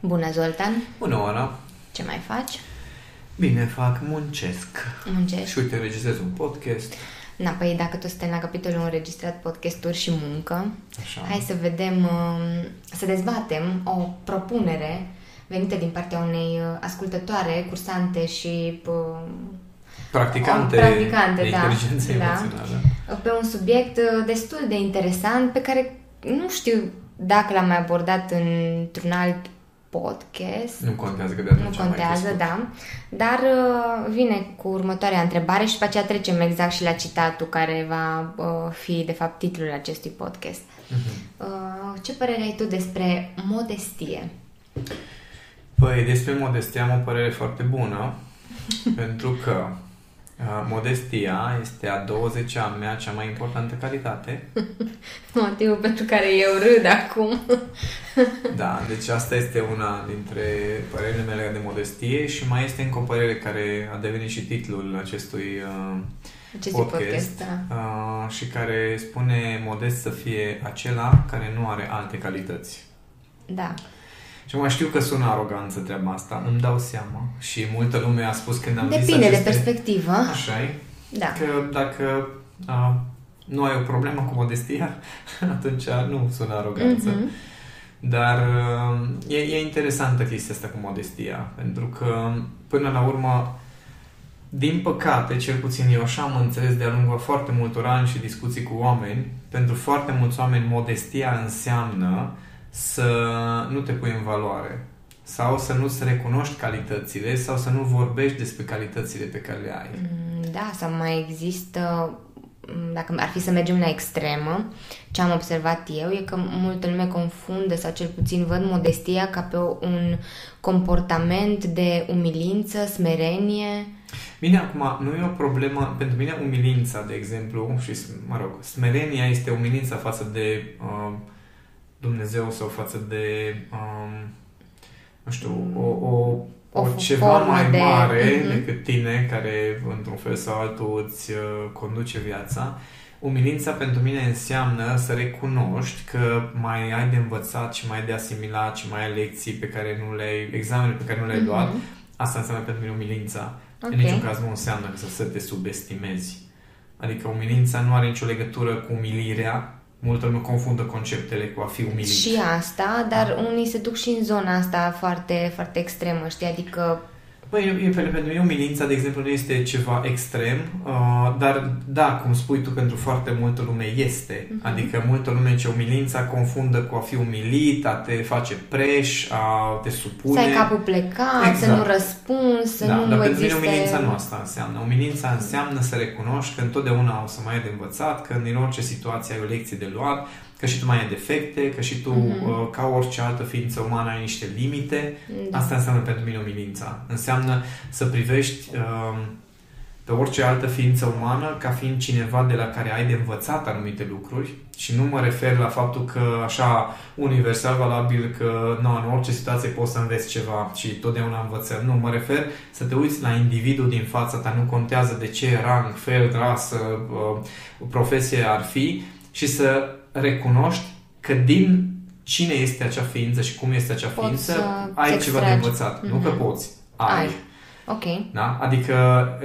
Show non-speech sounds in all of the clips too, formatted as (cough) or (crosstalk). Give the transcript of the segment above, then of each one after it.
Bună, Zoltan! Bună, Oana! Ce mai faci? Bine fac, muncesc. Muncești? Și uite, înregistrez un podcast. Na, păi dacă tu suntem la capitolul înregistrat podcasturi și muncă, Așa. hai să vedem, um, să dezbatem o propunere venită din partea unei uh, ascultătoare, cursante și um, Practicante, O practicante, de da, inteligență da. emoțională. pe un subiect uh, destul de interesant pe care nu știu dacă l-am mai abordat într-un alt podcast. Nu contează că de atunci Nu am mai contează, crescut. da. Dar uh, vine cu următoarea întrebare și după aceea trecem exact și la citatul care va uh, fi, de fapt, titlul acestui podcast. Mhm. Uh, ce părere ai tu despre modestie? Păi, despre modestie am o părere foarte bună, (laughs) pentru că uh, modestia este a 20-a mea cea mai importantă calitate. (laughs) Motivul pentru care eu râd acum. (laughs) Da, deci asta este una dintre părerile mele de modestie și mai este încă o părere care a devenit și titlul acestui uh, Acestui podcast, podcast da. uh, și care spune modest să fie acela care nu are alte calități. Da. Și mai știu că sună aroganță treaba asta, îmi dau seama și multă lume a spus când am zis Depinde de aceste... perspectivă. Așa e, Da. că dacă uh, nu ai o problemă cu modestia, (laughs) atunci nu sună aroganță. Mhm. Dar uh, e, e interesantă chestia asta cu modestia, pentru că până la urmă, din păcate, cel puțin eu așa am înțeles de-a lungul a foarte multor ani și discuții cu oameni, pentru foarte mulți oameni modestia înseamnă să nu te pui în valoare sau să nu-ți recunoști calitățile sau să nu vorbești despre calitățile pe care le ai. Mm, Da, sau mai există, mm, dacă ar fi să mergem la extremă, ce am observat eu e că multă lume confundă sau cel puțin văd modestia ca pe un comportament de umilință, smerenie. Bine, acum, nu e o problemă, pentru mine umilința, de exemplu, și, mă rog, smerenia este umilința față de uh, Dumnezeu sau față de, um, nu știu, o, o, O o f- ceva formă mai de- mare Mhm. decât tine, care într-un fel sau altul îți uh, conduce viața. Umilința pentru mine înseamnă să recunoști că mai ai de învățat și mai ai de asimilat și mai ai lecții pe care nu le-ai, examene pe care nu le-ai luat. Mhm. Asta înseamnă pentru mine umilința. Ok. În niciun caz nu înseamnă să, să te subestimezi. Adică umilința nu are nicio legătură cu umilirea. Multă lume confundă conceptele cu a fi umilit. Și asta, dar unii se duc și în zona asta foarte, foarte extremă, știi? Adică Păi, e, e- pentru mine umilința, de exemplu, nu este ceva extrem, uh, dar da, cum spui tu, pentru foarte multă lume este. Mhm. Adică multă lume ce umilința confundă cu a fi umilit, a te face preș, a te supune. să ai capul plecat, Exact. să nu răspunzi, să da, nu dar pentru existe... mine umilința nu asta înseamnă. Umilința înseamnă să recunoști că întotdeauna o să mai ai de învățat, că în orice situație ai o lecție de luat, că și tu mai ai defecte, că și tu, Mhm. uh, ca orice altă ființă umană, ai niște limite. Da. Asta înseamnă pentru mine umilința. Înseamnă să privești uh, pe orice altă ființă umană ca fiind cineva de la care ai de învățat anumite lucruri și nu mă refer la faptul că așa universal valabil că nu, în orice situație poți să înveți ceva și totdeauna învățăm. Nu, mă refer să te uiți la individul din fața ta, nu contează de ce rang, fel, rasă, uh, profesie ar fi și să recunoști că din cine este acea ființă și cum este acea Poți ființă, să ai ți ceva de extragi. învățat. Nu Mhm. că poți, ai. Ai. Ok. Da? Adică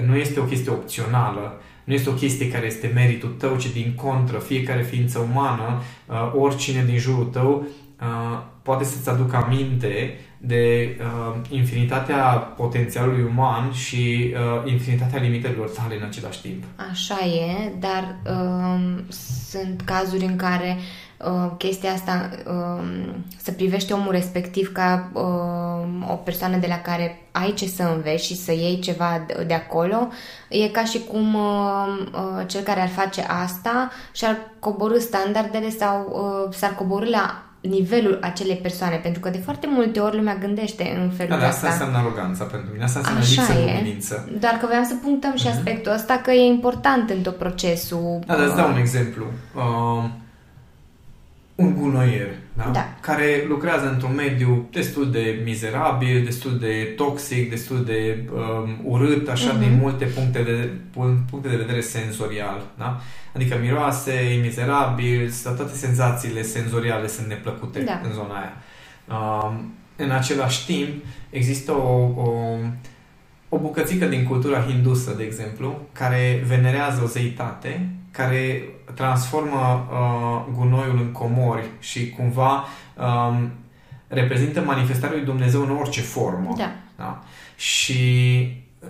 nu este o chestie opțională, nu este o chestie care este meritul tău, ci din contră, fiecare ființă umană, uh, oricine din jurul tău, uh, poate să-ți aducă aminte de uh, infinitatea potențialului uman și uh, infinitatea limitelor tale în același timp. Așa e, dar um, sunt cazuri în care uh, chestia asta um, să privește omul respectiv ca um, o persoană de la care ai ce să înveți și să iei ceva de, de acolo, e ca și cum uh, uh, cel care ar face asta și-ar coborâ standardele sau uh, s-ar coborâ la nivelul acelei persoane, pentru că de foarte multe ori lumea gândește în felul Da, dar asta ăsta. înseamnă aroganța pentru mine, asta înseamnă Așa lipsă de e. umilință. Doar că voiam să punctăm și aspectul ăsta că e important în tot procesul. Da, dar îți dau un exemplu. Uh, un gunoier, da? Da. care lucrează într-un mediu destul de mizerabil, destul de toxic, destul de um, urât, așa, Mhm. din multe puncte de, pun- puncte de vedere senzorial. Da? Adică miroase, e mizerabil, sau toate senzațiile senzoriale sunt neplăcute Da. în zona aia. Um, în același timp există o, o, o bucățică din cultura hindusă, de exemplu, care venerează o zeitate, care transformă uh, gunoiul în comori și cumva um, reprezintă manifestarea lui Dumnezeu în orice formă. Da. da? Și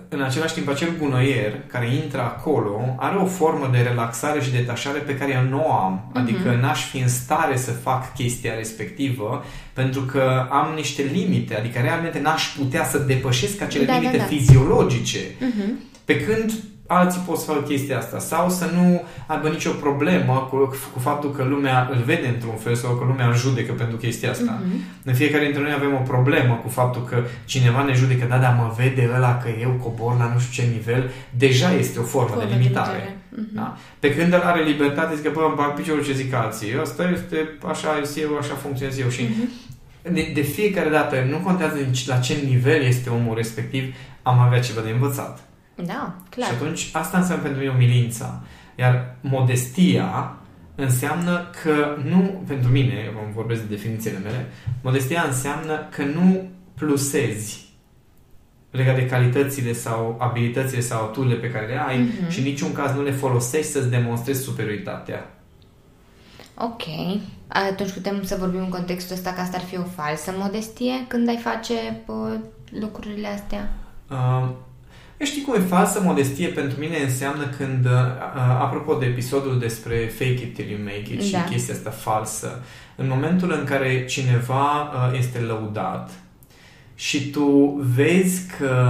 în același timp, acel gunoier care intră acolo are o formă de relaxare și detașare pe care eu nu o am. Uh-huh. Adică n-aș fi în stare să fac chestia respectivă pentru că am niște limite. Adică realmente n-aș putea să depășesc acele da, da limite da, da. fiziologice. Uh-huh. Pe când alții pot să facă chestia asta sau să nu aibă nicio problemă cu, cu faptul că lumea îl vede într-un fel sau că lumea îl judecă pentru chestia asta. Mm-hmm. În fiecare dintre noi avem o problemă cu faptul că cineva ne judecă, da, da, mă vede ăla că eu cobor la nu știu ce nivel, deja este o formă, formă de limitare. De mm-hmm. da? Pe când el are libertate, zic că, bă, îmi bag piciorul ce zic alții. Asta este, așa eu, așa funcționez eu și mm-hmm. de, de fiecare dată, nu contează la ce nivel este omul respectiv, am avea ceva de învățat. Da, clar. Și atunci asta înseamnă pentru mine umilința. Iar modestia înseamnă că nu, pentru mine, eu vorbesc de definițiile mele, modestia înseamnă că nu plusezi legat de calitățile sau abilitățile sau aturile pe care le ai mm-hmm. și în niciun caz nu le folosești să-ți demonstrezi superioritatea. Ok. Atunci putem să vorbim în contextul ăsta că asta ar fi o falsă modestie când ai face pă, lucrurile astea? Uh, eu știi cum e falsă modestie pentru mine înseamnă când, uh, uh, apropo de episodul despre fake it till you make it da. și chestia asta falsă, în momentul în care cineva uh, este lăudat și tu vezi că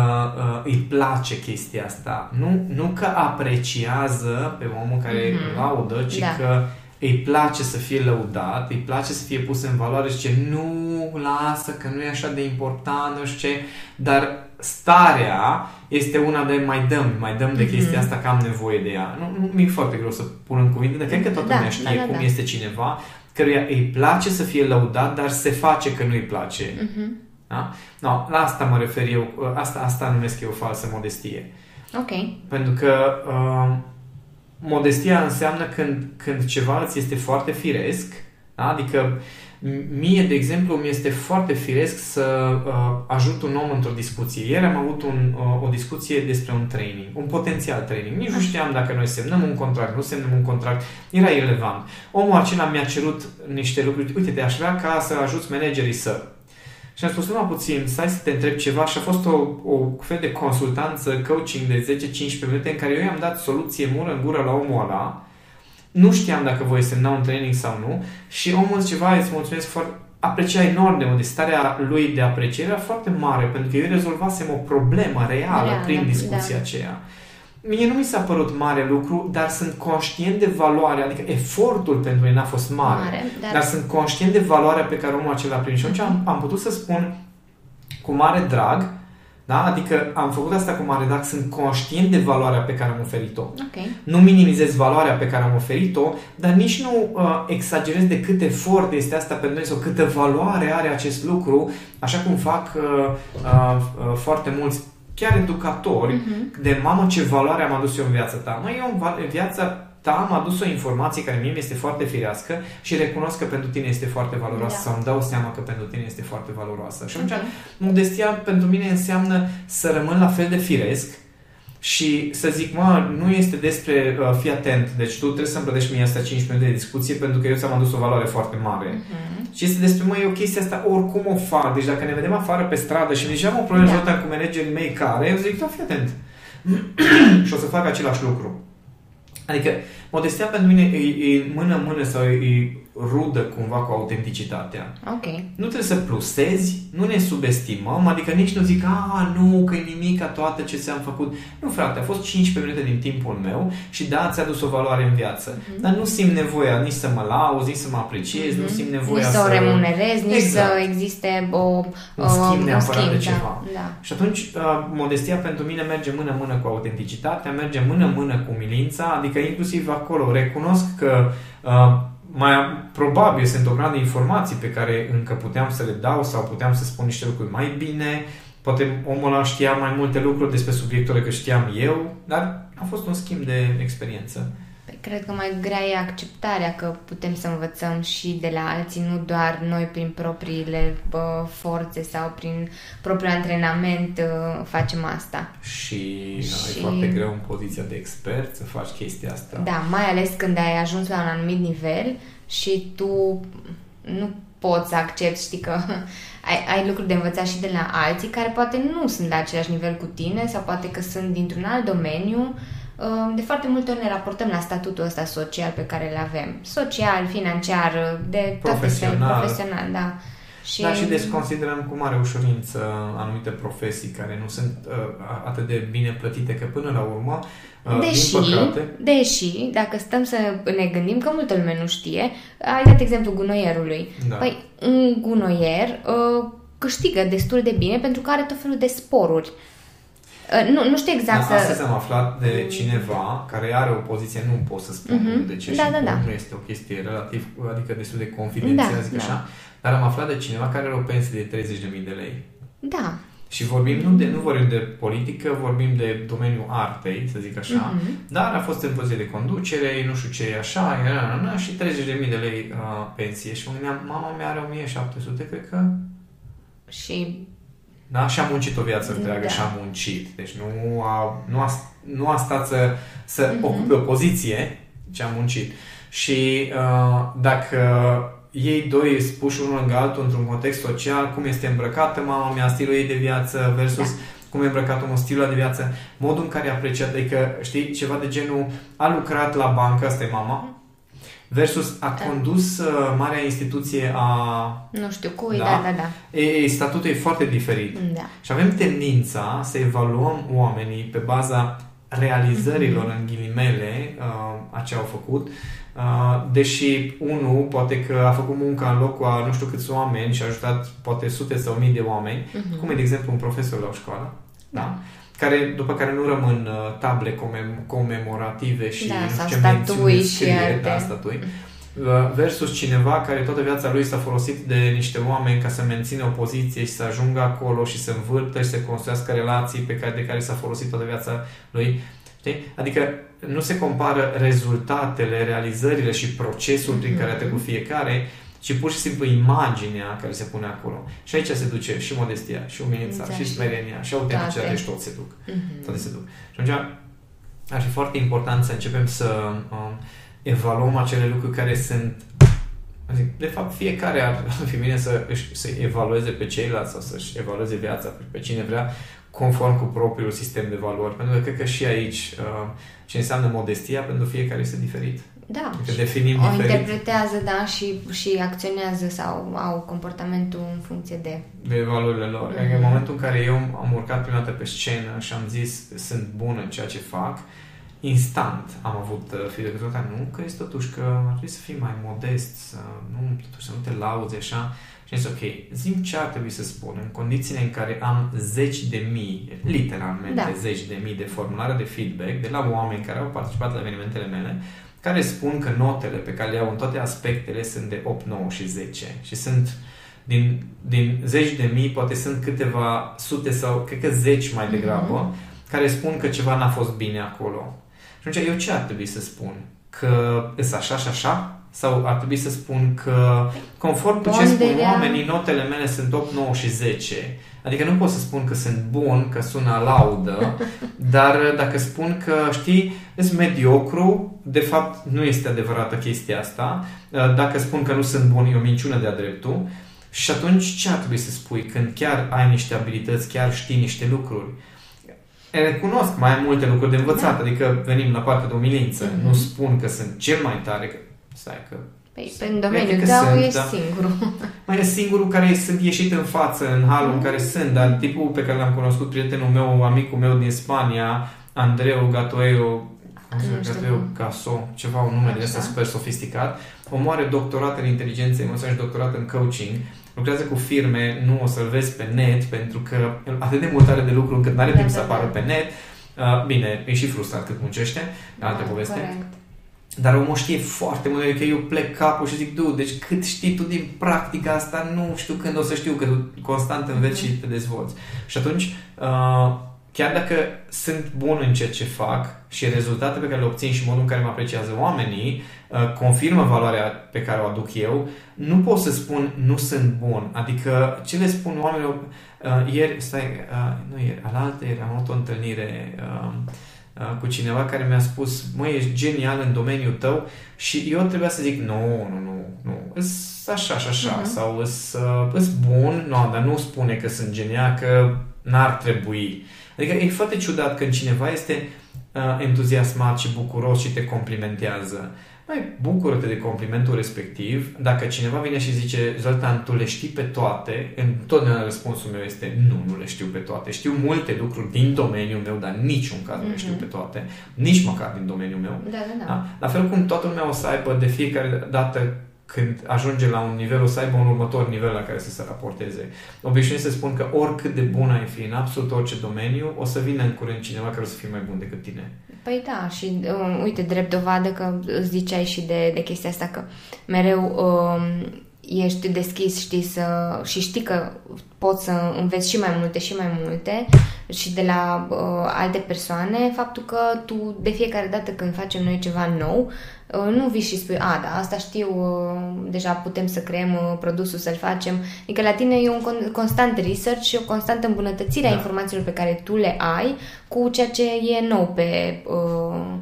îi place chestia asta, nu, nu că apreciază pe omul care mm-hmm. laudă, ci da. că îi place să fie lăudat, îi place să fie pus în valoare și ce nu lasă, că nu e așa de important, nu știu ce, dar starea este una de mai dăm, mai dăm de mhm. chestia asta că am nevoie de ea. Nu, nu mi-e foarte greu să pun în cuvinte, dar cred că toată da, lumea știe da, da, cum da. este cineva căruia îi place să fie lăudat, dar se face că nu-i place. Uh-huh. Da? No, la asta mă refer eu, asta, asta numesc eu falsă modestie. Ok. Pentru că uh, modestia înseamnă când, când ceva îți este foarte firesc, da? adică uh, Mie, de exemplu, mi este foarte firesc să uh, ajut un om într-o discuție. Ieri am avut un, uh, o discuție despre un training, un potențial training. Nici nu știam dacă noi semnăm un contract, nu semnăm un contract. Era irrelevant. Omul acela mi-a cerut niște lucruri. Uite, te aș vrea ca să ajuți managerii să... Și am spus, numai puțin, stai să te întreb ceva și a fost o, o fel de consultanță, coaching de 10-15 minute în care eu i-am dat soluție mură în gură la omul ăla nu știam dacă voi semna un training sau nu și omul ceva îți mulțumesc foarte aprecia enorm de mult. Starea lui de apreciere era foarte mare pentru că eu rezolvasem o problemă reală Real, prin discuția da. aceea. Mie nu mi s-a părut mare lucru, dar sunt conștient de valoare, adică efortul pentru mine n-a fost mare, mare dar... dar sunt conștient de valoarea pe care omul acela a primit. Și atunci am, am putut să spun cu mare drag, da? Adică am făcut asta cu mare drag, sunt conștient de valoarea pe care am oferit-o. Okay. Nu minimizez valoarea pe care am oferit-o, dar nici nu uh, exagerez de cât efort este asta pentru noi sau câtă valoare are acest lucru, așa cum fac uh, uh, uh, foarte mulți chiar educatori, uh-huh. de mamă ce valoare am adus eu în viața ta. Măi, eu în viața ta am adus o informație care mie mi este foarte firească și recunosc că pentru tine este foarte valoroasă da. sau îmi dau seama că pentru tine este foarte valoroasă. Și atunci, uh-huh. modestia pentru mine înseamnă să rămân la fel de firesc și să zic, mă, nu este despre uh, fii atent, deci tu trebuie să-mi plătești mie asta 5 minute de discuție pentru că eu ți-am adus o valoare foarte mare. Uh-huh. Și este despre, mă, eu chestia asta oricum o fac. Deci dacă ne vedem afară pe stradă și deja am o problemă da. cu managerii mei care, eu zic, da, fii atent. (clears throat) și o să fac același lucru. Adică modestia pentru mine e, e mână-mână sau e, e rudă cumva cu autenticitatea. Ok. Nu trebuie să plusezi, nu ne subestimăm, adică nici nu zic, a, nu, că e nimic ca toate ce ți-am făcut. Nu, frate, a fost 15 minute din timpul meu și da, ți-a dus o valoare în viață. Mm-hmm. Dar nu simt nevoia nici să mă lauzi, nici să mă apreciez, mm-hmm. nu simt nevoia nici să... o remunerez, nici exact. să existe o... Un schimb neapărat schimb, de da, ceva. Da. Și atunci, uh, modestia pentru mine merge mână-mână cu autenticitatea, merge mână-mână cu umilința, adică inclusiv acolo recunosc că uh, mai probabil sunt o grămadă de informații pe care încă puteam să le dau sau puteam să spun niște lucruri mai bine. Poate omul ăla știa mai multe lucruri despre subiectul că știam eu, dar a fost un schimb de experiență. Păi Cred că mai grea e acceptarea că putem să învățăm și de la alții, nu doar noi prin propriile bă, forțe sau prin propriul antrenament uh, facem asta. Și, și... e foarte greu în poziția de expert să faci chestia asta. Da, mai ales când ai ajuns la un anumit nivel și tu nu poți să accepti, știi că (laughs) ai, ai lucruri de învățat și de la alții care poate nu sunt la același nivel cu tine sau poate că sunt dintr-un alt domeniu. Uh, de foarte multe ori ne raportăm la statutul ăsta social pe care îl avem. Social, financiar, de profesional. profesional, da. Și... Da, și desconsiderăm cu mare ușurință anumite profesii care nu sunt uh, atât de bine plătite, că până la urmă, uh, deși, din păcate... Deși, dacă stăm să ne gândim că multă lume nu știe, ai dat exemplu gunoierului. Da. Păi, un gunoier uh, câștigă destul de bine pentru că are tot felul de sporuri. Uh, nu, nu știu exact da, să... Astăzi am aflat de cineva care are o poziție, nu pot să spun uh-huh. de ce da, și da, da. nu este o chestie relativ, adică destul de confidențială, da, zic da. așa, dar am aflat de cineva care are o pensie de 30.000 de lei. Da. Și vorbim, nu, de, nu vorbim de politică, vorbim de domeniul artei, să zic așa, uh-huh. dar a fost în poziție de conducere, nu știu ce e așa, era, na, na, și 30.000 de lei uh, pensie. Și mă gândeam, mama mea are 1700, cred că... Și da? Și a muncit o viață întreagă da. și a muncit. Deci nu a, nu a, nu a stat să, să uh-huh. ocupe o poziție, ci a muncit. Și uh, dacă ei doi spuși unul lângă altul într-un context social, cum este îmbrăcată mama mea, stilul ei de viață versus da. cum e îmbrăcat omul, stilul de viață, modul în care a apreciat, adică, știi, ceva de genul, a lucrat la bancă, asta e mama, versus a da. condus uh, marea instituție a... Nu știu cui, da, da, da. da. E, statutul e foarte diferit. Da. Și avem tendința să evaluăm oamenii pe baza realizărilor, mm-hmm. în ghilimele, uh, a ce au făcut, uh, deși unul poate că a făcut munca în locul a nu știu câți oameni și a ajutat poate sute sau mii de oameni, mm-hmm. cum e, de exemplu, un profesor la o școală. Da? da? Care, după care nu rămân uh, table comem- comemorative și da, nu știu ce statui și scrie, da, statui, uh, versus cineva care toată viața lui s-a folosit de niște oameni ca să mențină o poziție și să ajungă acolo și să învârtă și să construiască relații pe care, de care s-a folosit toată viața lui. Știi? Adică nu se compară rezultatele, realizările și procesul mm-hmm. prin care a trecut fiecare, ci pur și simplu imaginea care se pune acolo. Și aici se duce și modestia, și umilința, exact. și smerenia, și autenticitatea, și tot se duc. Mm-hmm. Toate se duc. Și atunci ar fi foarte important să începem să um, evaluăm acele lucruri care sunt Zic, de fapt, fiecare ar fi bine să, își, să evalueze pe ceilalți sau să-și evalueze viața pe cine vrea conform cu propriul sistem de valori. Pentru că cred că și aici uh, ce înseamnă modestia pentru fiecare este diferit. Da. Că definim o diferit. interpretează, da, și, și acționează sau au comportamentul în funcție de... De valorile lor. Mm-hmm. În momentul în care eu am urcat prima dată pe scenă și am zis sunt bun în ceea ce fac, instant am avut uh, feedback nu, că este totuși că ar trebui să fii mai modest, să nu, totuși să nu te lauzi așa. Și am zis, ok, zim ce ar trebui să spun în condițiile în care am zeci de mii, literalmente da. zeci de mii de formulare de feedback de la oameni care au participat la evenimentele mele, care spun că notele pe care le au în toate aspectele sunt de 8, 9 și 10 și sunt din, din zeci de mii, poate sunt câteva sute sau cred că zeci mai degrabă, mm-hmm. care spun că ceva n-a fost bine acolo. Și atunci eu ce ar trebui să spun? Că e așa și așa? Sau ar trebui să spun că, conform cu ce spun oamenii, notele mele sunt 8, 9 și 10. Adică nu pot să spun că sunt bun, că sună laudă, (laughs) dar dacă spun că, știi, sunt mediocru, de fapt nu este adevărată chestia asta. Dacă spun că nu sunt bun, e o minciună de-a dreptul. Și atunci ce ar trebui să spui când chiar ai niște abilități, chiar știi niște lucruri? Recunosc mai multe lucruri de învățat, da. adică venim la partea de umilință. Mm-hmm. Nu spun că sunt cel mai tare, că stai că Păi, în domeniul tău ești da. singurul. (laughs) Mai e singurul care sunt ieșit în față, în halul mm. în care sunt, dar tipul pe care l-am cunoscut, prietenul meu, amicul meu din Spania, Andreu Gatoeo, Gatoeo Gaso, ceva, un nume de ăsta super sofisticat, omul are doctorat în inteligență emoțională și doctorat în coaching, lucrează cu firme, nu o să-l vezi pe net, pentru că atât de mult are de lucru încât nu are da, timp da, să apară da. pe net. Uh, bine, e și frustrat cât muncește, altă da, poveste. Corect. Dar omul știe foarte mult, că adică eu plec capul și zic, du, deci cât știi tu din practica asta, nu știu când o să știu, că tu constant înveți și te dezvolți. Și atunci, uh, chiar dacă sunt bun în ceea ce fac și rezultatele pe care le obțin și modul în care mă apreciază oamenii uh, confirmă valoarea pe care o aduc eu, nu pot să spun nu sunt bun. Adică ce le spun oamenilor uh, ieri, stai, uh, nu ieri, alaltă ieri am avut o întâlnire uh, uh, cu cineva care mi-a spus, măi, ești genial în domeniul tău și eu trebuia să zic, nu, nu, nu, nu, îs așa și așa, uh-huh. sau îs, uh, îs bun, nu, dar nu spune că sunt genial, că n-ar trebui. Adică e foarte ciudat când cineva este uh, entuziasmat și bucuros și te complimentează. Mai bucură-te de complimentul respectiv. Dacă cineva vine și zice, Zoltan, tu le știi pe toate, întotdeauna răspunsul meu este nu, nu le știu pe toate. Știu multe lucruri din domeniul meu, dar niciun caz mm-hmm. nu le știu mhm. pe toate. Nici măcar din domeniul meu. Da, da, da. da? La fel cum toată lumea o să aibă de fiecare dată când ajunge la un nivel, o să aibă un următor nivel la care să se raporteze. Obișnuiesc să spun că oricât de bun ai fi în absolut orice domeniu, o să vină în curând cineva care o să fie mai bun decât tine. Păi da, și uh, uite, drept dovadă că îți ziceai și de, de chestia asta că mereu uh, ești deschis, știi, să, și știi că poți să înveți și mai multe și mai multe și de la uh, alte persoane, faptul că tu de fiecare dată când facem noi ceva nou, uh, nu vii și spui, a, da, asta știu, uh, deja putem să creăm uh, produsul, să-l facem. Adică la tine e un con- constant research și o constantă îmbunătățire da. a informațiilor pe care tu le ai cu ceea ce e nou pe... Uh,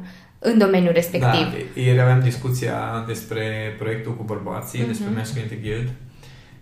în domeniul respectiv. Da, ieri aveam discuția despre proiectul cu bărbații, uh-huh. despre Masculinity Guild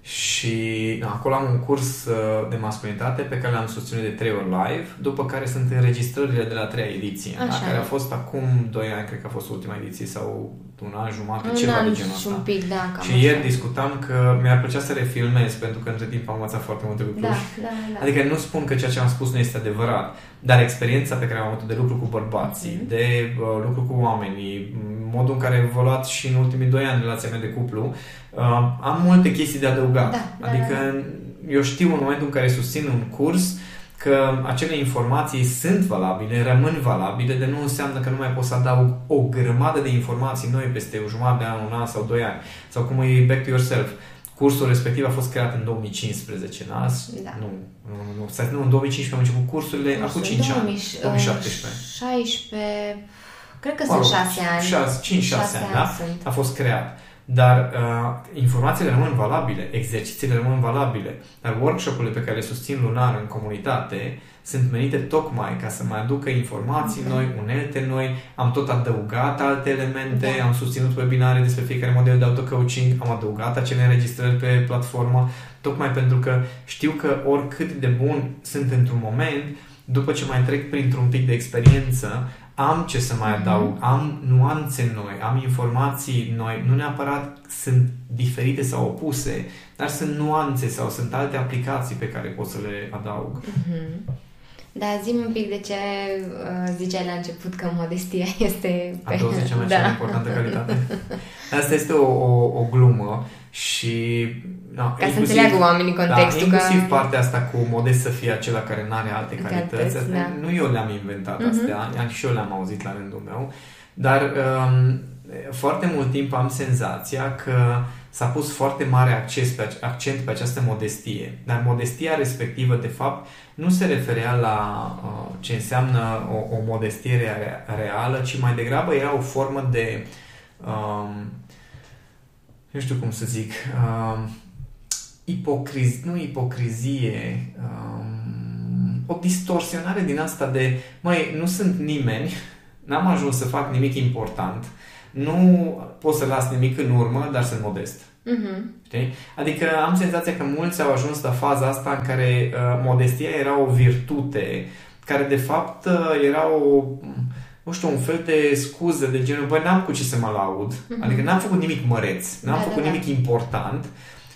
și na, acolo am un curs uh, de masculinitate pe care l-am susținut de 3 ori live, după care sunt înregistrările de la treia ediție, da, care a fost acum 2 ani, cred că a fost ultima ediție sau un an jumătate, un ceva an de genul ăsta. un pic, da, și așa. ieri discutam că mi-ar plăcea să refilmez, pentru că între timp am învățat foarte multe lucruri. Da, da, da. Adică nu spun că ceea ce am spus nu este adevărat, dar experiența pe care am avut de lucru cu bărbații, mm-hmm. de uh, lucru cu oamenii, modul în care a evoluat și în ultimii doi ani relația mea de cuplu, uh, am multe chestii de adăugat. Da, da, adică da. eu știu în momentul în care susțin un curs că acele informații sunt valabile, rămân valabile, de nu înseamnă că nu mai pot să adaug o grămadă de informații noi peste o jumătate de an, un an sau doi ani. Sau cum e Back to Yourself. Cursul respectiv a fost creat în 2015, da? Da. Nu, nu, nu, nu, nu, în 2015 am început cursurile, acum 5 ani, 2017. 16, cred că sunt 6 ani. 5-6 ani, da? Sunt. A fost creat. Dar uh, informațiile rămân valabile, exercițiile rămân valabile, dar workshop-urile pe care le susțin lunar în comunitate sunt menite tocmai ca să mai aducă informații okay. noi, unelte noi, am tot adăugat alte elemente, da. am susținut webinare despre fiecare model de auto-coaching, am adăugat acele înregistrări pe platformă, tocmai pentru că știu că oricât de bun sunt într-un moment, după ce mai trec printr-un pic de experiență, am ce să mai mhm. adaug, am nuanțe noi, am informații noi, nu neapărat sunt diferite sau opuse, dar sunt nuanțe sau sunt alte aplicații pe care pot să le adaug. Mm-hmm. Da, zi un pic de ce uh, ziceai la început că modestia (laughs) este... Pe... A doua cea mai (laughs) da. importantă calitate. Asta este o, o, o glumă și... No, Ca inclusiv, să înțeleagă oamenii da, contextul. Da, inclusiv că... partea asta cu modest să fie acela care nu are alte calități. Asta, da. Nu eu le-am inventat uh-huh. astea, și eu le-am auzit la rândul meu, dar um, foarte mult timp am senzația că s-a pus foarte mare acces pe, accent pe această modestie. Dar modestia respectivă, de fapt, nu se referea la uh, ce înseamnă o, o modestie reală, ci mai degrabă era o formă de, um, nu știu cum să zic, um, ipocrizie, nu ipocrizie, um, o distorsionare din asta de, măi, nu sunt nimeni, n-am ajuns să fac nimic important, nu pot să las nimic în urmă, dar sunt modest. Uh-huh. Știi? Adică am senzația că mulți au ajuns la faza asta în care uh, modestia era o virtute, care de fapt uh, era o, nu știu, un fel de scuză de genul, băi, n-am cu ce să mă laud, uh-huh. adică n-am făcut nimic măreț, n-am da, făcut da, nimic da. important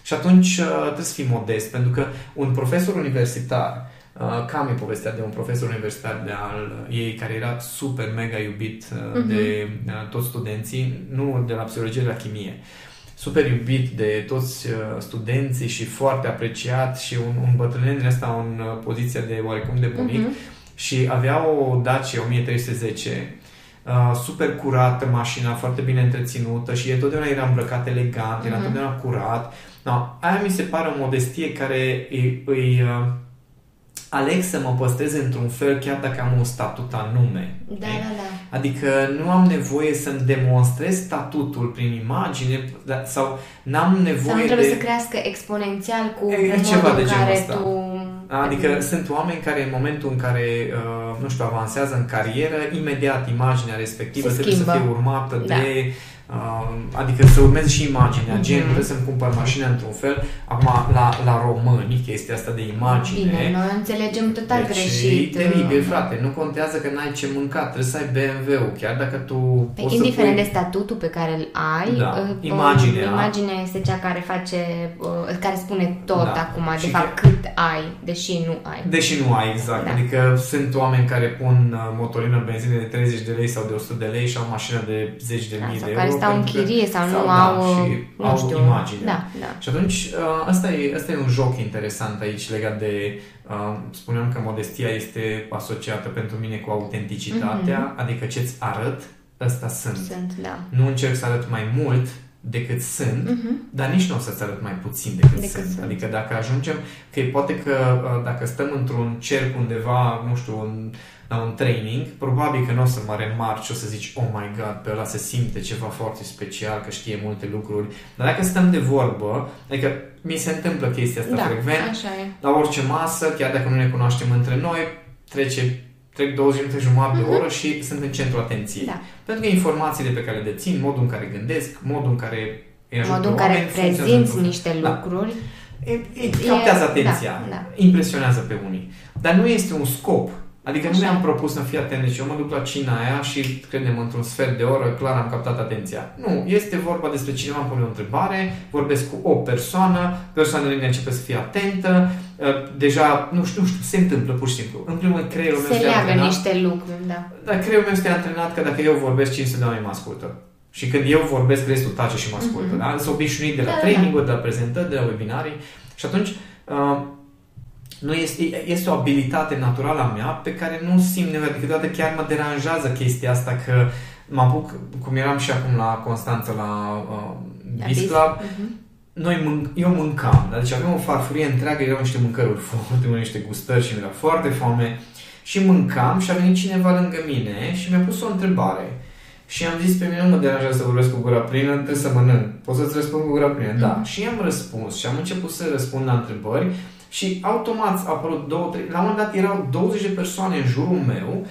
și atunci uh, trebuie să fii modest, pentru că un profesor universitar, uh, cam e povestea de un profesor universitar de al ei care era super mega iubit uh, uh-huh. de uh, toți studenții, nu de la psihologie, de la chimie super iubit de toți uh, studenții și foarte apreciat și un, un bătrân din asta în uh, poziția de oarecum de bunic uh-huh. Și avea o Dacia 1310 Uh, super curată mașina, foarte bine întreținută și el totdeauna era îmbrăcat elegant, era uh-huh. totdeauna curat. No, aia mi se pare o modestie care îi, îi, uh, aleg să mă păstrez într-un fel chiar dacă am un statut anume. Da, da, da. Adică nu am nevoie să-mi demonstrez statutul prin imagine da, sau n-am nevoie Sau nu trebuie de... să crească exponențial cu E, modul ceva de în genul care ăsta. tu... Adică sunt oameni care în momentul în care, uh, nu știu, avansează în carieră, imediat imaginea respectivă Se trebuie să schimbă. fie urmată Da. de... Uh, adică să urmeze și imaginea, Mhm. gen, trebuie să-mi cumpăr mașina într-un fel. Acum, la, la români, chestia asta de imagine... Bine, noi înțelegem total deci greșit. e teribil, uh, frate. Nu contează că n-ai ce mânca, trebuie să ai BMW-ul, chiar dacă tu Pe poți indiferent să de pui... statutul pe care îl ai, Da, uh, imaginea. imaginea este cea care face, uh, care spune tot Da. acum, de Și fapt, că- cât ai, deși nu ai. Deși nu ai, exact. Da. Adică sunt oameni care pun uh, motorină benzină de 30 de lei sau de 100 de lei și au mașină de 10 de Da, mii sau de care euro. stau în pentru că- chirie sau nu da, au, și nu au știu, imagine. Da, da. Și atunci, uh, asta e, asta e un joc interesant aici legat de, uh, spuneam că modestia este asociată pentru mine cu autenticitatea, Mhm. adică ce-ți arăt, ăsta sunt. Sunt, da. Nu încerc să arăt mai mult decât sunt, Mhm. dar nici nu o să-ți arăt mai puțin decât, Decât sunt. sunt. Adică dacă ajungem, că poate că uh, dacă stăm într-un cerc undeva, nu știu, în, la un training, probabil că nu o să mă remarci și o să zici, oh my god, pe ăla se simte ceva foarte special, că știe multe lucruri. Dar dacă stăm de vorbă, adică mi se întâmplă chestia asta Da, frecvent, așa e. la orice masă, chiar dacă nu ne cunoaștem între noi, trece trec 20 minute, jumătate de oră și sunt în centrul atenției. Mhm. Da. Pentru că informațiile pe care le dețin, modul în care gândesc, modul în care îi ajută Modul în care oameni, funcționează prezinți într-un- niște Da. lucruri. E, e, captează atenția, da, da. impresionează pe unii. Dar nu este un scop. Adică nu Așa. mi-am propus să fie atent, deci eu mă duc la cina aia și, credem, într-un sfert de oră, clar am captat atenția. Nu, este vorba despre cineva îmi pune o întrebare, vorbesc cu o persoană, persoana lângă începe să fie atentă, uh, deja, nu știu, nu știu, se întâmplă pur și simplu. În primul rând, creierul meu Se este leagă antrenat. niște lucruri, da. Dar creierul meu este antrenat că dacă eu vorbesc, 500 de oameni mă ascultă. Și când eu vorbesc, restul tace și mă ascultă. Mhm. Da? Sunt obișnuit de la Da, da, training-uri, de la prezentări, de la webinarii. Și atunci, uh, nu este, este o abilitate naturală a mea pe care nu simt nevoie. Adică câteodată chiar mă deranjează chestia asta că mă apuc, cum eram și acum la Constanța, la uh, La Biz Biz. Club, Mhm. noi mânc, eu mâncam, da? deci aveam o farfurie întreagă, erau niște mâncăruri (laughs) foarte multe, niște gustări și mi-era foarte foame și mâncam și a venit cineva lângă mine și mi-a pus o întrebare. Și am zis, pe mine nu mă deranjează să vorbesc cu gura plină, trebuie să mănânc. Poți să-ți răspund cu gura plină? Da. Mhm. Și am răspuns și am început să răspund la întrebări și automat a apărut două, trei, la un moment dat erau 20 de persoane în jurul meu,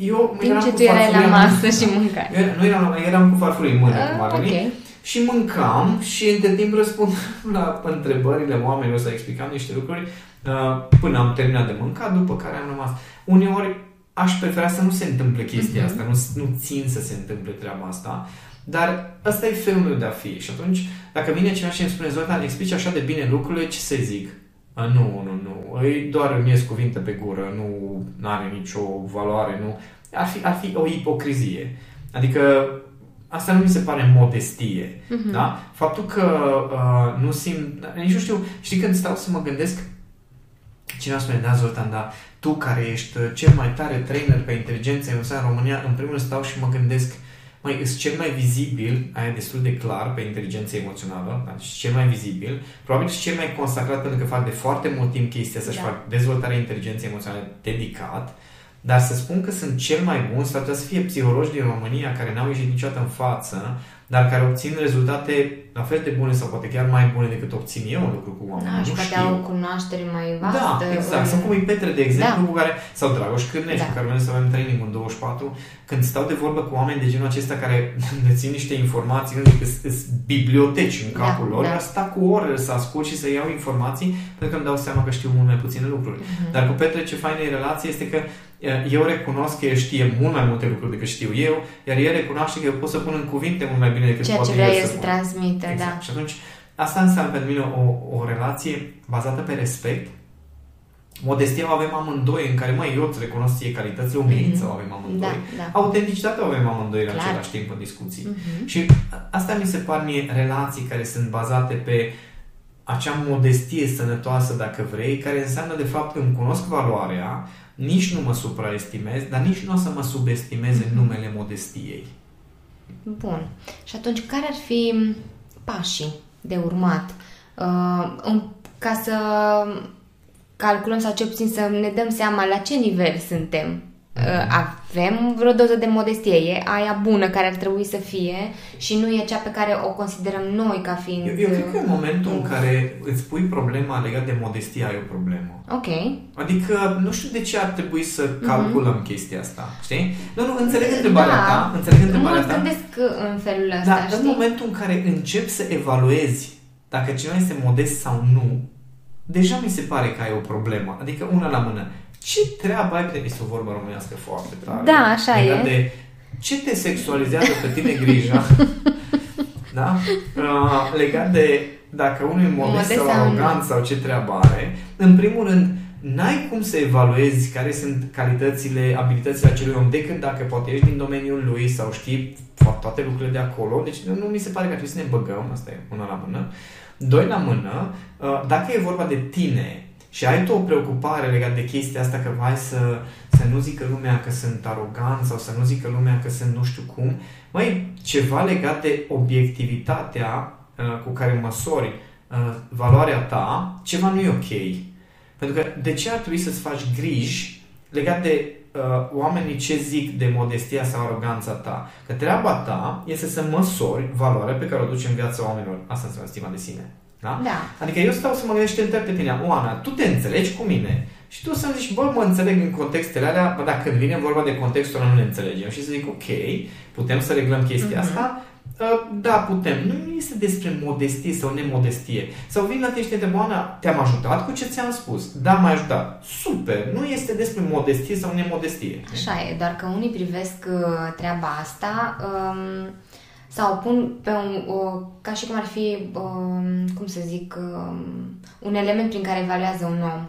eu Timp eram ce cu tu erai la farfuria în masă mână. și mâncai. Eu, nu eram, la- eram cu farfurie în mână, cum ar Ah, veni. ok. Și mâncam și între timp răspund (laughs) la întrebările oamenilor, să explicam niște lucruri uh, până am terminat de mâncat, după care am rămas. Uneori aș prefera să nu se întâmple chestia Mhm. asta, nu, nu țin să se întâmple treaba asta, dar ăsta e felul meu de a fi. Și atunci, dacă vine cineva și îmi spune, Zoltan, explici așa de bine lucrurile, ce să zic? A, nu, nu, nu. Îi doar îmi ies cuvinte pe gură, nu are nicio valoare, nu. Ar fi, ar fi o ipocrizie. Adică asta nu mi se pare modestie. Mhm. Da? Faptul că uh, nu simt... Nici nu știu, știi când stau să mă gândesc Cineva spune, da, Zoltan, dar tu care ești uh, cel mai tare trainer pe inteligență emoțională în România, în primul rând stau și mă gândesc, mai ești cel mai vizibil, aia destul de clar pe inteligență emoțională, da? deci cel mai vizibil, probabil și cel mai consacrat pentru că fac de foarte mult timp chestia să-și Da. fac dezvoltarea inteligenței emoționale dedicat, dar să spun că sunt cel mai bun, s-ar putea să fie psihologi din România care n-au ieșit niciodată în față, dar care obțin rezultate la fel de bune sau poate chiar mai bune decât obțin eu în lucru cu oameni. Da, și nu poate știu. au o cunoaștere mai vastă. Da, exact. în- Sau cum e Petre, de exemplu, Da. cu care, sau Dragoș Cârnești, Da. cu care vrem să avem training în 24, când stau de vorbă cu oameni de genul acesta care (laughs) dețin niște informații, nu zic că sunt biblioteci în Da, capul lor, da. dar sta cu ore să ascult și să iau informații, pentru că îmi dau seama că știu mult mai puține lucruri. Mhm. Dar cu Petre ce faină e relație este că eh, eu recunosc că el știe mult mai multe lucruri decât știu eu, iar el recunoaște că eu pot să pun în cuvinte mult mai bine decât Ceea poate ce vrea el el să să pună. transmită, Exact. da. Și atunci, asta înseamnă pentru mine o, o relație bazată pe respect. Modestia o avem amândoi, în care, mai eu îți recunosc ție calitățile, umilință o avem amândoi. Da, da. Autenticitatea o avem amândoi în Clar. același timp în discuții. Mhm. Și asta mi se par mie relații care sunt bazate pe acea modestie sănătoasă, dacă vrei, care înseamnă de fapt că îmi cunosc valoarea, nici nu mă supraestimez, dar nici nu o să mă subestimez în numele modestiei. Bun. Și atunci, care ar fi pașii de urmat. Uh, în- ca să calculăm sau cel puțin să ne dăm seama la ce nivel suntem avem vreo doză de modestie, e aia bună care ar trebui să fie și nu e cea pe care o considerăm noi ca fiind... Eu, eu cred că în momentul în care îți pui problema legat de modestie ai o problemă. Ok. Adică nu știu de ce ar trebui să mhm. calculăm mm-hmm. chestia asta, știi? Nu, nu, înțeleg întrebarea da. ta, înțeleg întrebarea nu ta. Nu gândesc în felul ăsta, Dar știi? în momentul în care începi să evaluezi dacă cineva este modest sau nu, deja mi se pare că ai o problemă. Adică una la mână ce treabă ai pe... Este o vorbă românească foarte tare. Da, așa e. De ce te sexualizează pe tine grija? (laughs) da? Uh, legat de dacă unul e modest, modest sau arogant sau ce treabă are. În primul rând, n-ai cum să evaluezi care sunt calitățile, abilitățile acelui om decât dacă poate ești din domeniul lui sau știi toate lucrurile de acolo. Deci nu, nu mi se pare că trebuie să ne băgăm, asta e una la mână. Doi la mână, uh, dacă e vorba de tine și ai tu o preocupare legată de chestia asta că vai să, să nu zică lumea că sunt arogant sau să nu zică lumea că sunt nu știu cum, mai ceva legat de obiectivitatea uh, cu care măsori uh, valoarea ta, ceva nu e ok. Pentru că de ce ar trebui să-ți faci griji legat de uh, oamenii ce zic de modestia sau aroganța ta? Că treaba ta este să măsori valoarea pe care o duci în viața oamenilor. Asta înseamnă stima de sine. Da? da. Adică eu stau să mă gândesc și te întreb pe tine, Oana, tu te înțelegi cu mine? Și tu să-mi zici, bă, mă înțeleg în contextele alea, bă, dacă când vine vorba de contextul ăla nu ne înțelegem. Și să zic, ok, putem să reglăm chestia mm-hmm. asta? Uh, da, putem. Nu este despre modestie sau nemodestie. Sau vin la tine și te întreb, Oana, te-am ajutat cu ce ți-am spus? Da, m-ai ajutat. Super. Nu este despre modestie sau nemodestie. Așa e, doar că unii privesc uh, treaba asta... Um sau pun pe un, o, ca și cum ar fi, um, cum să zic, um, un element prin care evaluează un om.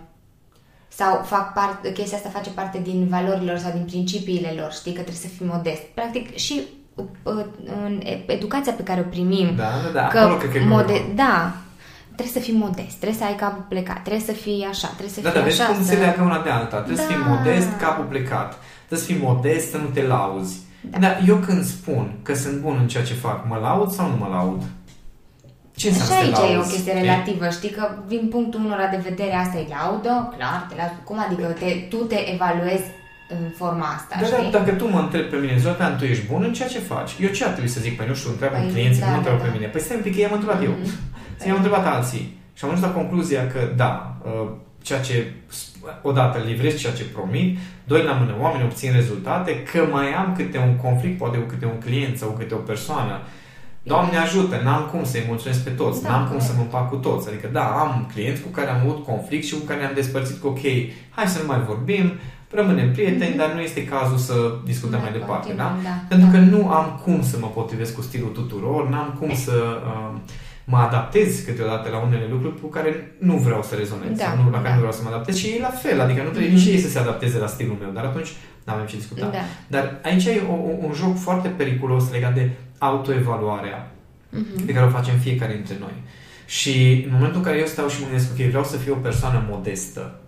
Sau fac parte, chestia asta face parte din valorilor sau din principiile lor, știi, că trebuie să fii modest. Practic și uh, în educația pe care o primim. Da, da, da, că, acolo că mode- Da, trebuie să fii modest, trebuie să ai capul plecat, trebuie să fii așa, trebuie să da, fii da, așa. Da, cum să... se leagă una de alta. Trebuie da. să fii modest, capul plecat. Trebuie să fii modest, să nu te lauzi. Da. Dar eu când spun că sunt bun în ceea ce fac, mă laud sau nu mă laud? Ce și aici e o chestie relativă, știi că din punctul unora de vedere asta e laudă, clar, te laud. Cum adică te, tu te evaluezi în forma asta, da, știi? Da, dacă tu mă întrebi pe mine, Zoltan, tu ești bun în ceea ce faci. Eu ce ar trebui să zic? Păi nu știu, întreabă păi, clienții, da, nu întreabă da, pe da. mine. Păi stai un pic, i-am întrebat mm-hmm. eu. (laughs) Păi. I-am întrebat alții. Și am ajuns la concluzia că da, uh, ceea ce odată livrez ceea ce promit, doi la mână, oamenii obțin rezultate, că mai am câte un conflict, poate cu câte un client sau câte o persoană. Doamne ajută, n-am cum să-i mulțumesc pe toți, da, n-am cum să mă împac cu toți. Adică da, am clienți cu care am avut conflict și cu care ne-am despărțit cu ok, hai să nu mai vorbim, rămânem prieteni, mm-hmm. dar nu este cazul să discutăm mai, mai departe, da? da? Pentru da. că nu am cum să mă potrivesc cu stilul tuturor, n-am cum să... Uh, (laughs) mă adaptez câteodată la unele lucruri cu care nu vreau să rezonez da, sau nu, la care da. nu vreau să mă adaptez și ei la fel, adică nu trebuie mm-hmm. nici ei să se adapteze la stilul meu, dar atunci nu avem ce discuta. Da. Dar aici e o, un joc foarte periculos legat de autoevaluarea mm-hmm. pe care o facem fiecare dintre noi. Și în momentul în care eu stau și mă gândesc, ok, vreau să fiu o persoană modestă,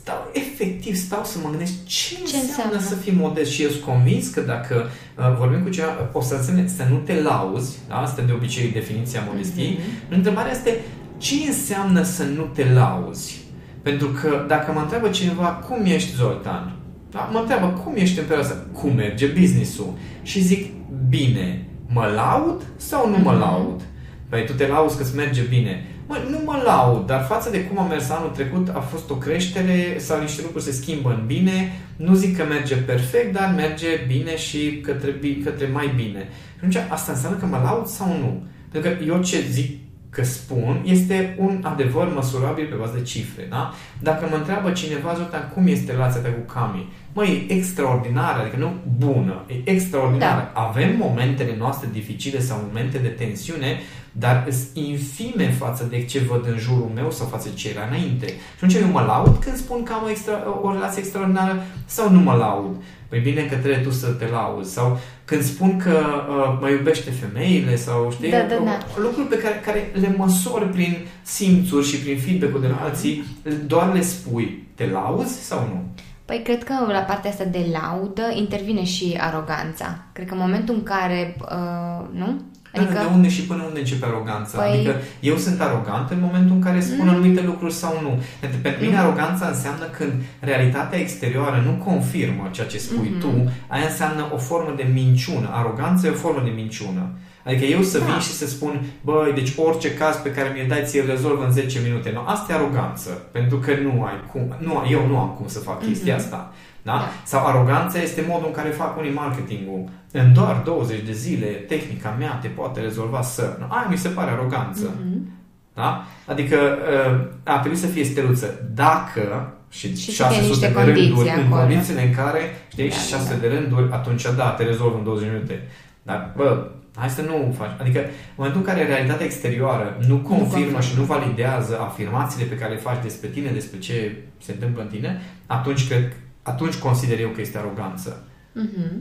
stau, efectiv, stau să mă gândesc ce, ce înseamnă, înseamnă să fii modest și eu sunt convins că dacă uh, vorbim cu cineva, o să însemne să nu te lauzi, da? asta de obicei definiția modestiei, mm-hmm. întrebarea este ce înseamnă să nu te lauzi? Pentru că dacă mă întreabă cineva cum ești Zoltan, da? mă întreabă cum ești în perioada asta, cum merge business-ul și zic bine, mă laud sau nu mă mhm. laud? Păi tu te lauzi că îți merge bine. Mă, nu mă laud, dar față de cum am mers anul trecut, a fost o creștere sau niște lucruri se schimbă în bine. Nu zic că merge perfect, dar merge bine și către, către mai bine. Și atunci asta înseamnă că mă laud sau nu? Pentru că eu ce zic că spun este un adevăr măsurabil pe bază de cifre. Da? Dacă mă întreabă cineva, Zoltan, cum este relația ta cu Cami? Măi, e extraordinară, adică nu bună, e extraordinară. Da. Avem momentele noastre dificile sau momente de tensiune, dar sunt infime față de ce văd în jurul meu sau față de ce era înainte. Și atunci eu mă laud când spun că am o, extra, o relație extraordinară sau nu mă laud. Păi bine că trebuie tu să te lauzi. Sau când spun că uh, mă iubește femeile sau știi, da, da, da. lucruri pe care, care le măsori prin simțuri și prin feedback-ul de la alții, doar le spui. Te lauzi sau nu? Păi cred că la partea asta de laudă intervine și aroganța. Cred că în momentul în care, uh, nu? Adică... De unde și până unde începe aroganța? Păi... Adică eu sunt arogant în momentul în care spun mm. anumite lucruri sau nu. Pentru, pentru mine aroganța înseamnă când realitatea exterioară nu confirmă ceea ce spui mm-hmm. tu, aia înseamnă o formă de minciună. Aroganța e o formă de minciună. Adică eu să da. vin și să spun, băi, deci orice caz pe care mi-l dați ție îl rezolv în 10 minute. Nu, asta e aroganță, pentru că nu ai cum, nu, eu nu am cum să fac chestia mm-hmm. asta. Da? da? Sau aroganța este modul în care fac unii marketingul. În doar 20 de zile, tehnica mea te poate rezolva să... Nu, aia mi se pare aroganță. Mm-hmm. Da? Adică uh, a trebuit să fie steluță. Dacă și, și 600 de rânduri acolo. în condițiile în care știi, da, 600 da, da. de rânduri, atunci da, te rezolv în 20 minute. Dar, bă, hai să nu faci. Adică, în momentul în care realitatea exterioară nu confirmă nu și nu validează afirmațiile pe care le faci despre tine, despre ce se întâmplă în tine, atunci cred, atunci consider eu că este aroganță. Mm-hmm.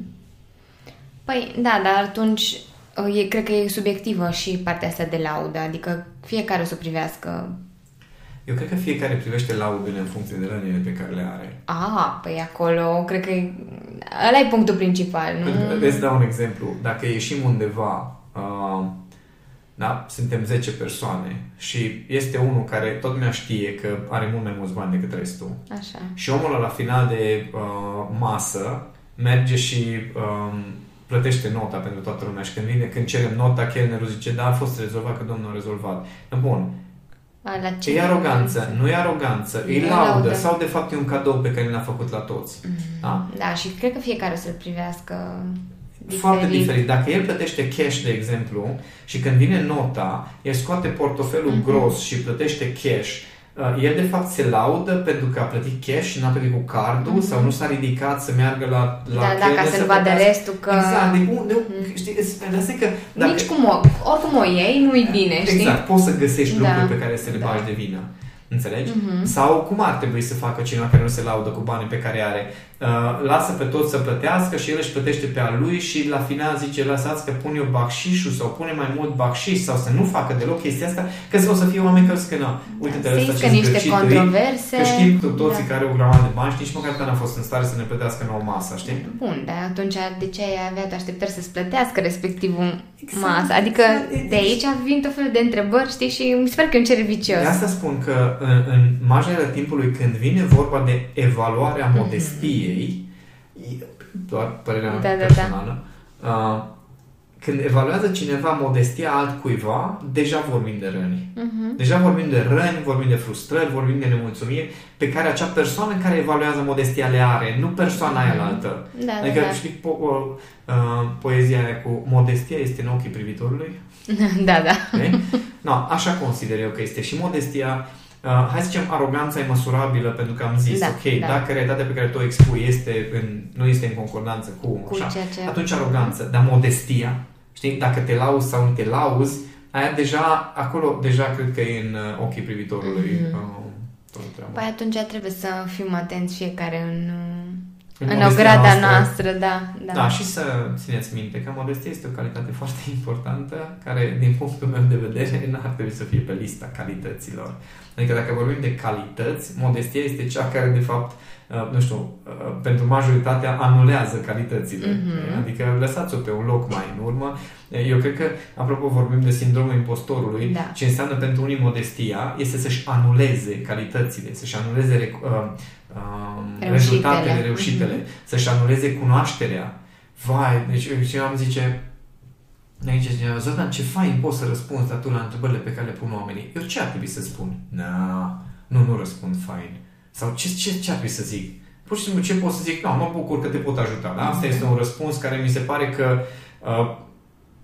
Păi, da, dar atunci e, cred că e subiectivă și partea asta de laudă, adică fiecare o să privească eu cred că fiecare privește laudele în funcție de rănile pe care le are. Ah, păi acolo cred că ăla e punctul principal, nu? Îți dau un exemplu. Dacă ieșim undeva, uh, da, suntem 10 persoane și este unul care tot mi știe că are mult mai mulți bani decât restul. Așa. Și omul la final de uh, masă merge și um, plătește nota pentru toată lumea și când vine, când cerem nota, chelnerul zice, da, a fost rezolvat, că domnul a rezolvat. Bun, la ce e aroganță, nu e aroganță, e, e laudă, laudă sau de fapt e un cadou pe care l-a făcut la toți. Mm-hmm. Da? da, și cred că fiecare o să-l privească diferit. Foarte diferit. Dacă el plătește cash, de exemplu, și când vine nota, el scoate portofelul mm-hmm. gros și plătește cash, Uh, el de fapt se laudă pentru că a plătit cash și n-a plătit cu cardul mm-hmm. sau nu s-a ridicat să meargă la, la da, da, ca să-l vadă restul că... Exact, de, de, mm-hmm. știi, îți că... Dacă... Nici cum o, oricum o iei, nu-i bine, știi? Exact, poți să găsești da. lucruri pe care să le da. bagi de vină. Înțelegi? Mm-hmm. Sau cum ar trebui să facă cineva care nu se laudă cu banii pe care are? Uh, lasă pe toți să plătească și el își plătește pe a lui și la final zice lăsați că pun eu bacșișul sau pune mai mult bacșiș sau să nu facă deloc chestia asta, că o să fie oameni care zic că nu, uite-te da, ăsta ce niște controverse. Că știm cu toții da. care au o grămadă de bani și nici măcar n-a fost în stare să ne plătească nouă masă, știi? Bun, dar atunci de ce ai avea tu așteptări să-ți plătească respectivul exact, masă? Adică exact. de aici vin tot felul de întrebări, știi, și mi se pare că e un cer vicios. De asta spun că în, în majoritatea timpului când vine vorba de evaluarea mm-hmm. Modestiei, ei, doar părerea da, personală, da, da. Uh, când evaluează cineva modestia altcuiva, deja vorbim de răni. Uh-huh. Deja vorbim de răni, vorbim de frustrări, vorbim de nemulțumiri pe care acea persoană care evaluează modestia le are, nu persoana uh-huh. aia la altă. Da, adică, da, da. știi, po- uh, poezia aia cu modestia este în ochii privitorului? (laughs) da, da. Okay? No, așa consider eu că este și modestia Uh, hai să zicem, aroganța e măsurabilă pentru că am zis, da, ok, da. dacă realitatea pe care tu o expui este în, nu este în concordanță cu, cu așa, ce... atunci aroganță, dar modestia, știi, dacă te lauzi sau nu te lauzi, aia deja, acolo deja cred că e în uh, ochii privitorului. Mm-hmm. Uh, păi atunci trebuie să fim atenți fiecare în în, în ograda noastră, noastră, da, da. Da, și să țineți minte că modestia este o calitate (laughs) foarte importantă, care, din punctul meu de vedere, (laughs) nu ar trebui să fie pe lista calităților. Adică dacă vorbim de calități, modestia este cea care, de fapt, uh, nu știu, uh, pentru majoritatea anulează calitățile. Mm-hmm. Adică lăsați-o pe un loc mai în urmă. Eu cred că, apropo, vorbim de sindromul impostorului, da. ce înseamnă pentru unii modestia este să-și anuleze calitățile, să-și anuleze uh, uh, rezultatele, reușitele, mm-hmm. să-și anuleze cunoașterea. Vai, deci eu am zice, Aici zice, Zoltan, ce fain poți să răspunzi dar tu la întrebările pe care le pun oamenii. Eu ce ar trebui să spun? Na, nu, nu răspund fain. Sau ce, ce, ce ar trebui să zic? Pur și simplu ce pot să zic? Nu, mă bucur că te pot ajuta. Da? Asta este un răspuns care mi se pare că uh,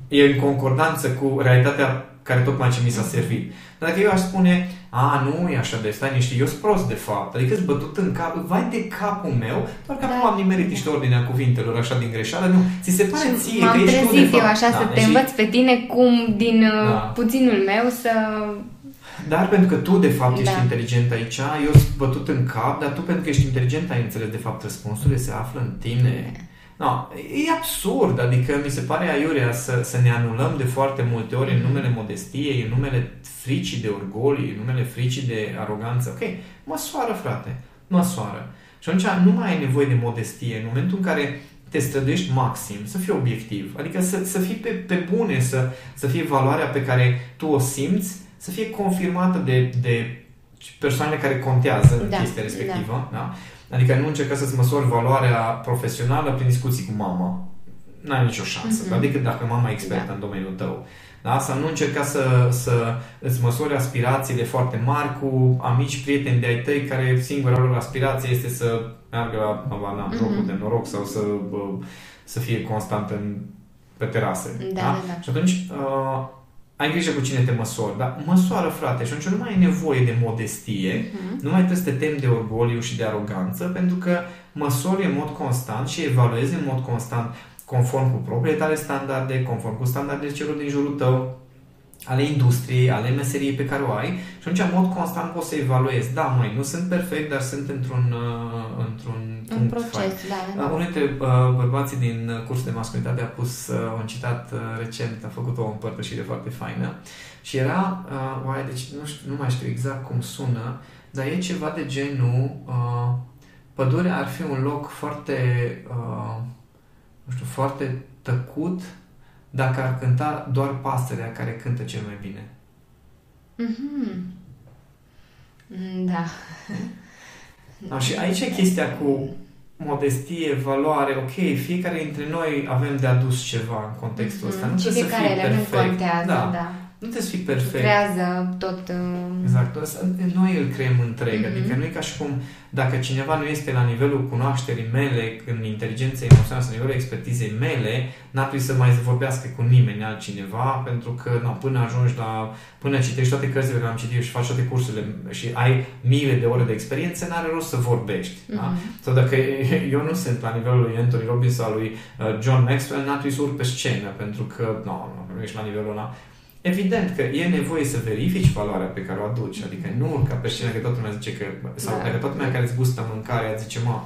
e în concordanță cu realitatea care tocmai ce mi s-a servit. Dar dacă eu aș spune, a, nu e așa de stai niște, eu sunt prost de fapt, adică îți bătut în cap, vai de capul meu, doar că da. nu am nimerit niște ordinea cuvintelor așa din greșeală, nu, ți se pare și ție că ești tu de fapt. eu așa da, să te și... învăț pe tine cum din uh, da. puținul meu să dar pentru că tu, de fapt, ești da. inteligent aici, eu sunt bătut în cap, dar tu, pentru că ești inteligent, ai înțeles, de fapt, răspunsurile se află în tine. Da. No, e absurd, adică mi se pare aiurea să, să ne anulăm de foarte multe ori în numele modestiei, în numele fricii de orgolii, în numele fricii de aroganță. Ok, măsoară, frate, măsoară. Și atunci nu mai ai nevoie de modestie. În momentul în care te străduiești maxim, să fii obiectiv, adică să, să fii pe, pe bune, să, să fie valoarea pe care tu o simți, să fie confirmată de, de persoanele care contează în Da, chestia respectivă. Da. Da? Adică nu încerca să-ți măsori valoarea profesională prin discuții cu mama. N-ai nicio șansă, Mhm. mm-hmm. decât dacă mama e expertă Da. în domeniul tău. Da? Să nu încerca să, să îți măsori aspirațiile foarte mari cu amici, prieteni de-ai tăi care singura lor aspirație este să meargă la, la, la Mhm. jocul de noroc sau să, bă, să fie constant în, pe terase. Da, da, da. Și atunci uh, ai grijă cu cine te măsori, dar măsoară, frate, și atunci nu mai ai nevoie de modestie, Mhm. nu mai trebuie să te temi de orgoliu și de aroganță, pentru că măsori în mod constant și evaluezi în mod constant conform cu propriile tale standarde, conform cu standardele celor din jurul tău, ale industriei, ale meseriei pe care o ai și atunci în mod constant poți să evaluezi. Da, mai nu sunt perfect, dar sunt într-un, uh, într-un Un punct proces, fain. da. Uh, Unul dintre uh, bărbații din uh, cursul de masculinitate a pus uh, un citat uh, recent, a făcut o împărtășire foarte faină și era, uh, oaie, deci nu, știu, nu mai știu exact cum sună, dar e ceva de genul uh, pădurea ar fi un loc foarte, uh, nu știu, foarte tăcut dacă ar cânta doar pasărea care cântă cel mai bine. Mhm. Mm, Da. Da, și aici e chestia cu modestie, valoare, ok, fiecare dintre noi avem de adus ceva în contextul ăsta. Nu Mhm. Și trebuie să fiecare fii element perfect. contează, da. da. Nu trebuie să fii perfect. Creează tot... uh, Exact. Asta, noi îl creăm întreg. Mhm. Adică nu e ca și cum dacă cineva nu este la nivelul cunoașterii mele, în inteligența emoțională sau nivelul expertizei mele, n-ar trebui să mai vorbească cu nimeni altcineva, pentru că no, până ajungi la, până citești toate cărțile pe care am citit și faci toate cursurile și ai miile de ore de experiență, n-are rost să vorbești. Da? Mhm. Sau dacă (laughs) eu nu sunt la nivelul lui Anthony Robbins sau lui uh, John Maxwell, n-ar trebui să urc pe scenă, pentru că no, nu, nu ești la nivelul ăla. Evident că e nevoie să verifici valoarea pe care o aduci, adică nu urca pe scenă că toată lumea zice că, sau Da. dacă toată lumea care îți gustă mâncarea zice, mă,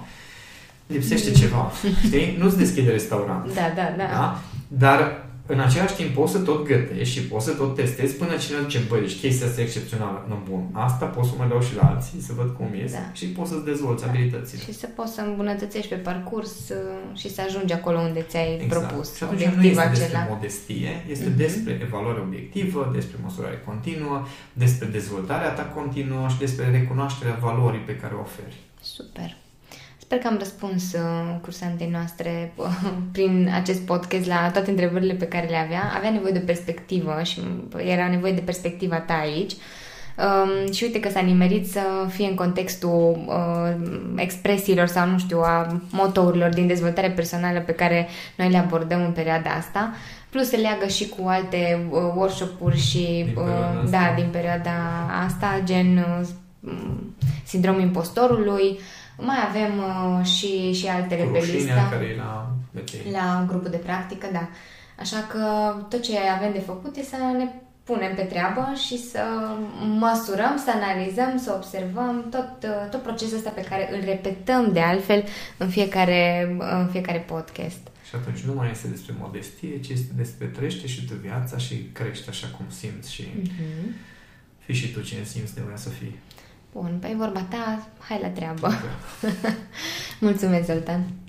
lipsește ceva, (laughs) știi? Nu-ți deschide restaurant. Da, da, da. Da? Dar în același timp poți să tot gătești și poți să tot testezi până cineva zice, băi, deci chestia asta e excepțională. Nu, bun. Asta poți să mai dau și la alții, să văd cum ies Da. și poți să-ți dezvolți abilitățile. Și să poți să îmbunătățești pe parcurs uh, și să ajungi acolo unde ți-ai Exact. propus. Și atunci nu Obiectivul este despre acela. modestie, este Mhm. despre evaluare obiectivă, despre măsurare continuă, despre dezvoltarea ta continuă și despre recunoașterea valorii pe care o oferi. Super. Sper că am răspuns uh, cursantei noastre uh, (laughs) prin acest podcast la toate întrebările pe care le avea. Avea nevoie de o perspectivă și era nevoie de perspectiva ta aici. Um, și uite că s-a nimerit să fie în contextul uh, expresiilor sau, nu știu, a motourilor din dezvoltare personală pe care noi le abordăm în perioada asta. Plus se leagă și cu alte uh, workshop-uri și, Din perioada uh, asta. da, din perioada asta, gen uh, sindromul impostorului. Mai avem uh, și, și altele pe Rușinea lista care e la BTI. la grupul de practică, da. Așa că tot ce avem de făcut e să ne punem pe treabă și să măsurăm, să analizăm, să observăm tot, uh, tot procesul ăsta pe care îl repetăm de altfel în fiecare, în fiecare podcast. Și atunci nu mai este despre modestie, ci este despre trăiește și tu viața și crește așa cum simți și Mhm. fii și tu cine simți nevoia să fii. Bun, pe vorba ta, hai la treabă. (laughs) Mulțumesc, Zoltan!